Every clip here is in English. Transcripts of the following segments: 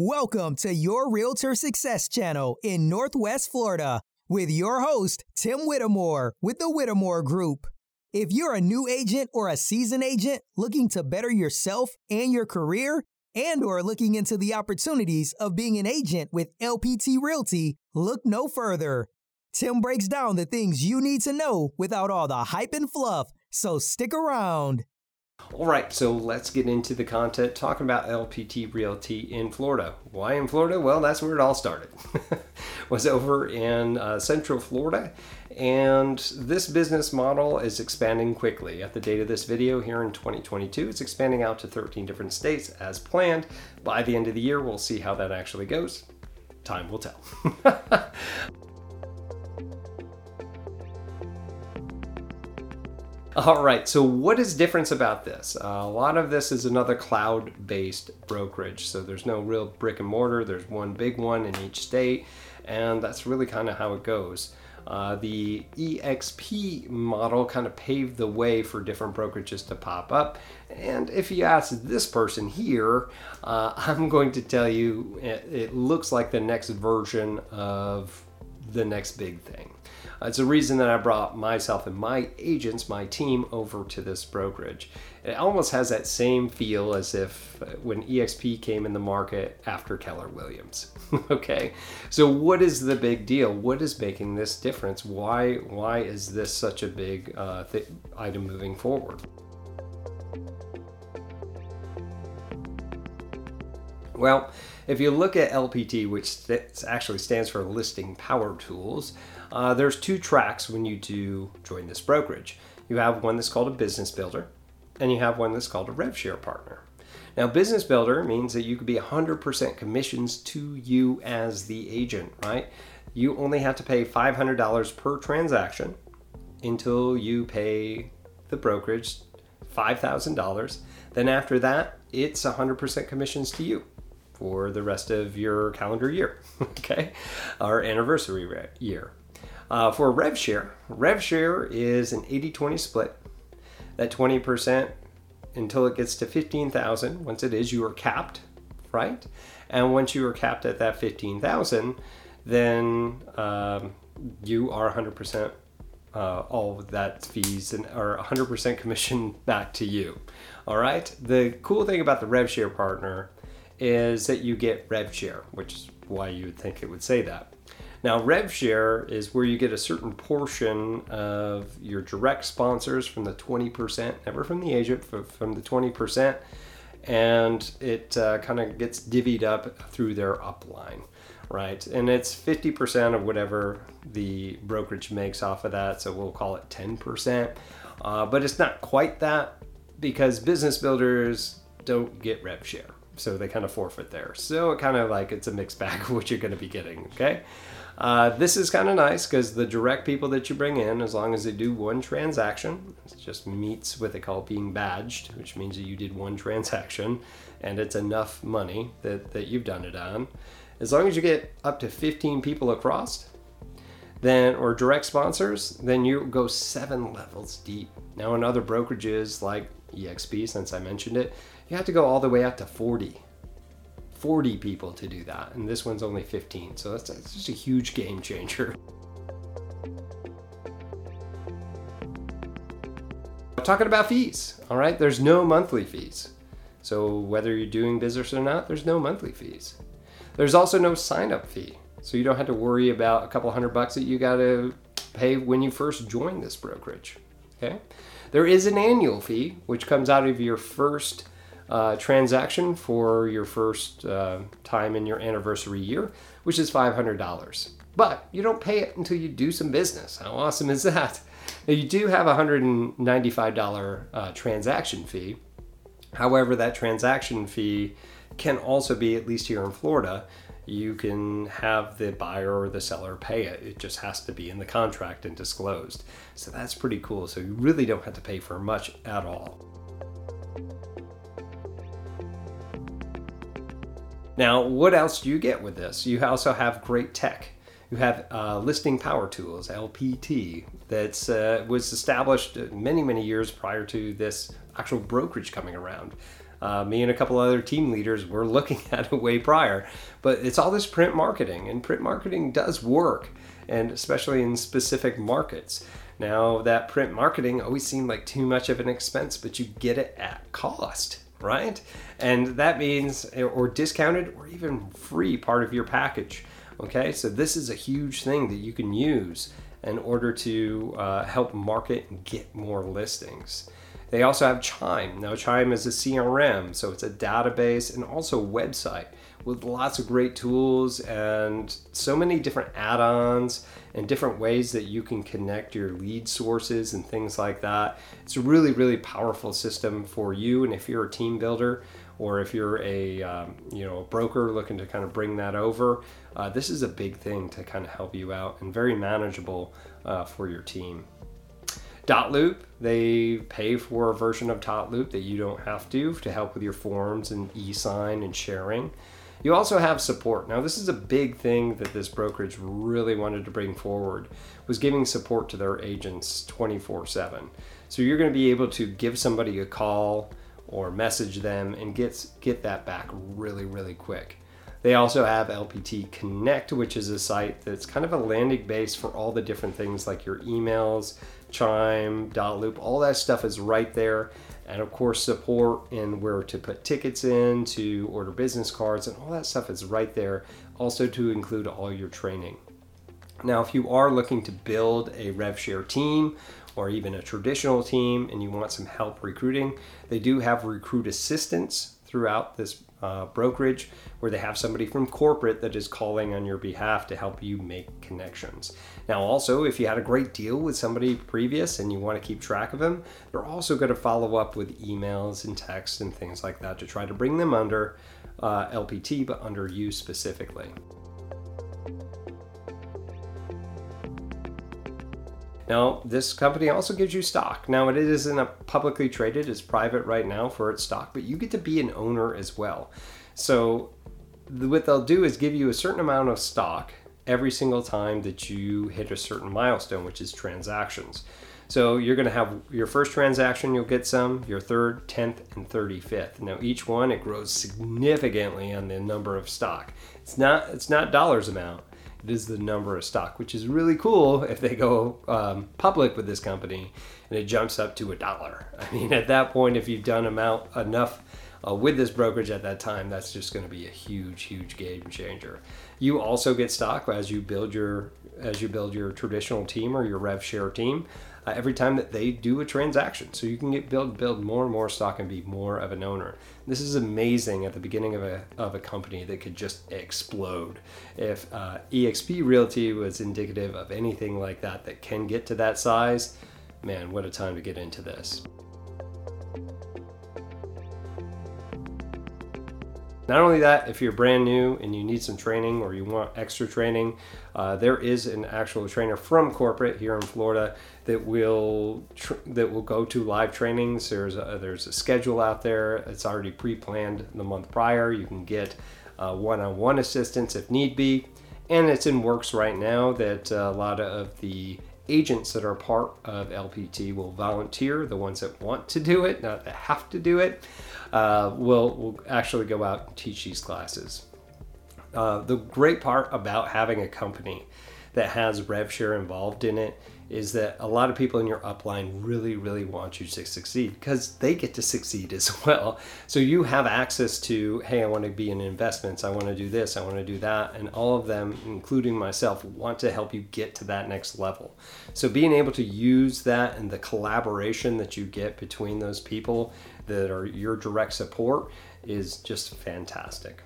Welcome to your Realtor Success Channel in Northwest Florida with your host, Tim Whittemore with the Whittemore Group. If you're a new agent or a seasoned agent looking to better yourself and your career, and or looking into the opportunities of being an agent with LPT Realty, look no further. Tim breaks down the things you need to know without all the hype and fluff, so stick around. All right, so let's get into the content talking about LPT Realty in Florida. Why in Florida? Well, that's where it all started. was over in uh, Central Florida, and this business model is expanding quickly. At the date of this video here in 2022, it's expanding out to 13 different states as planned. By the end of the year, we'll see how that actually goes. Time will tell. All right, so what is difference about this? Uh, a lot of this is another cloud-based brokerage. So there's no real brick and mortar. There's one big one in each state, and that's really kind of how it goes. Uh, the EXP model kind of paved the way for different brokerages to pop up. And if you ask this person here, uh, I'm going to tell you it, it looks like the next version of the next big thing. Uh, it's a reason that I brought myself and my agents, my team, over to this brokerage. It almost has that same feel as if uh, when EXP came in the market after Keller Williams. okay, so what is the big deal? What is making this difference? Why why is this such a big uh, th- item moving forward? Well, if you look at LPT, which actually stands for Listing Power Tools, uh, there's two tracks when you do join this brokerage. You have one that's called a business builder, and you have one that's called a rev share partner. Now, business builder means that you could be 100% commissions to you as the agent, right? You only have to pay $500 per transaction until you pay the brokerage $5,000. Then after that, it's 100% commissions to you for the rest of your calendar year, okay? Our anniversary year. Uh, for rev share, rev share is an 80 20 split. That 20% until it gets to 15,000. Once it is, you are capped, right? And once you are capped at that 15,000, then um, you are 100% uh, all of that fees and are 100% commission back to you. All right. The cool thing about the rev share partner is that you get rev share, which is why you would think it would say that. Now, rev share is where you get a certain portion of your direct sponsors from the 20%, never from the agent, from the 20%, and it uh, kind of gets divvied up through their upline, right? And it's 50% of whatever the brokerage makes off of that, so we'll call it 10%. Uh, but it's not quite that because business builders don't get rev share so they kind of forfeit there. So it kind of like it's a mixed bag of what you're going to be getting. Okay, uh, this is kind of nice because the direct people that you bring in, as long as they do one transaction, it just meets what they call being badged, which means that you did one transaction and it's enough money that, that you've done it on. As long as you get up to 15 people across, then or direct sponsors, then you go seven levels deep. Now in other brokerages like EXP, since I mentioned it, you have to go all the way up to 40 40 people to do that, and this one's only 15. So that's, that's just a huge game changer. Talking about fees, all right? There's no monthly fees. So whether you're doing business or not, there's no monthly fees. There's also no sign up fee. So you don't have to worry about a couple hundred bucks that you got to pay when you first join this brokerage. Okay? There is an annual fee, which comes out of your first uh, transaction for your first uh, time in your anniversary year, which is $500. But you don't pay it until you do some business. How awesome is that? Now, you do have a $195 uh, transaction fee. However, that transaction fee can also be, at least here in Florida, you can have the buyer or the seller pay it. It just has to be in the contract and disclosed. So that's pretty cool. So you really don't have to pay for much at all. Now, what else do you get with this? You also have great tech. You have uh, listing power tools, LPT, that uh, was established many, many years prior to this actual brokerage coming around. Uh, me and a couple other team leaders were looking at it way prior. But it's all this print marketing, and print marketing does work, and especially in specific markets. Now, that print marketing always seemed like too much of an expense, but you get it at cost, right? And that means, or discounted, or even free part of your package. Okay, so this is a huge thing that you can use in order to uh, help market and get more listings. They also have Chime. Now, Chime is a CRM, so it's a database and also website with lots of great tools and so many different add ons and different ways that you can connect your lead sources and things like that. It's a really, really powerful system for you. And if you're a team builder, or if you're a um, you know a broker looking to kind of bring that over, uh, this is a big thing to kind of help you out and very manageable uh, for your team. Dotloop, they pay for a version of Dot Loop that you don't have to to help with your forms and e-sign and sharing. You also have support. Now, this is a big thing that this brokerage really wanted to bring forward was giving support to their agents 24/7. So you're going to be able to give somebody a call or message them and get get that back really really quick. They also have LPT Connect, which is a site that's kind of a landing base for all the different things like your emails, Chime, Dot Loop, all that stuff is right there. And of course, support and where to put tickets in, to order business cards, and all that stuff is right there. Also, to include all your training. Now, if you are looking to build a RevShare team or even a traditional team and you want some help recruiting, they do have recruit assistants throughout this uh, brokerage where they have somebody from corporate that is calling on your behalf to help you make connections. Now, also, if you had a great deal with somebody previous and you want to keep track of them, they're also going to follow up with emails and texts and things like that to try to bring them under uh, LPT, but under you specifically. Now, this company also gives you stock. Now, it isn't publicly traded, it's private right now for its stock, but you get to be an owner as well. So, what they'll do is give you a certain amount of stock every single time that you hit a certain milestone, which is transactions. So you're going to have your first transaction, you'll get some, your third, 10th, and 35th. Now each one it grows significantly on the number of stock. It's not it's not dollars amount it is the number of stock, which is really cool if they go um, public with this company and it jumps up to a dollar. I mean, at that point, if you've done amount enough uh, with this brokerage at that time, that's just going to be a huge, huge game changer. You also get stock as you build your as you build your traditional team or your rev share team uh, every time that they do a transaction. So you can get build build more and more stock and be more of an owner. This is amazing at the beginning of a of a company that could just explode. If uh, EXP Realty was indicative of anything like that that can get to that size, man, what a time to get into this. Not only that, if you're brand new and you need some training or you want extra training, uh, there is an actual trainer from corporate here in Florida that will tr- that will go to live trainings. There's a, there's a schedule out there. It's already pre-planned the month prior. You can get uh, one-on-one assistance if need be, and it's in works right now that uh, a lot of the agents that are part of LPT will volunteer. The ones that want to do it, not that have to do it, uh, will will actually go out and teach these classes. Uh, the great part about having a company that has RevShare involved in it is that a lot of people in your upline really, really want you to succeed because they get to succeed as well. So you have access to, hey, I want to be in investments, I want to do this, I want to do that. And all of them, including myself, want to help you get to that next level. So being able to use that and the collaboration that you get between those people that are your direct support is just fantastic.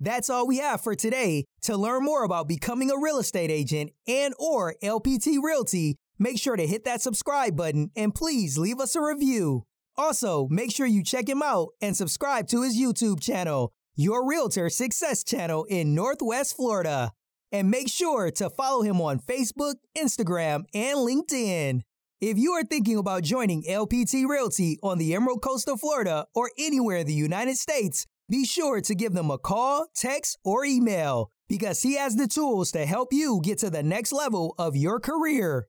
That's all we have for today. To learn more about becoming a real estate agent and or LPT Realty, make sure to hit that subscribe button and please leave us a review. Also, make sure you check him out and subscribe to his YouTube channel, Your Realtor Success Channel in Northwest Florida. And make sure to follow him on Facebook, Instagram, and LinkedIn. If you are thinking about joining LPT Realty on the Emerald Coast of Florida or anywhere in the United States, be sure to give them a call, text, or email because he has the tools to help you get to the next level of your career.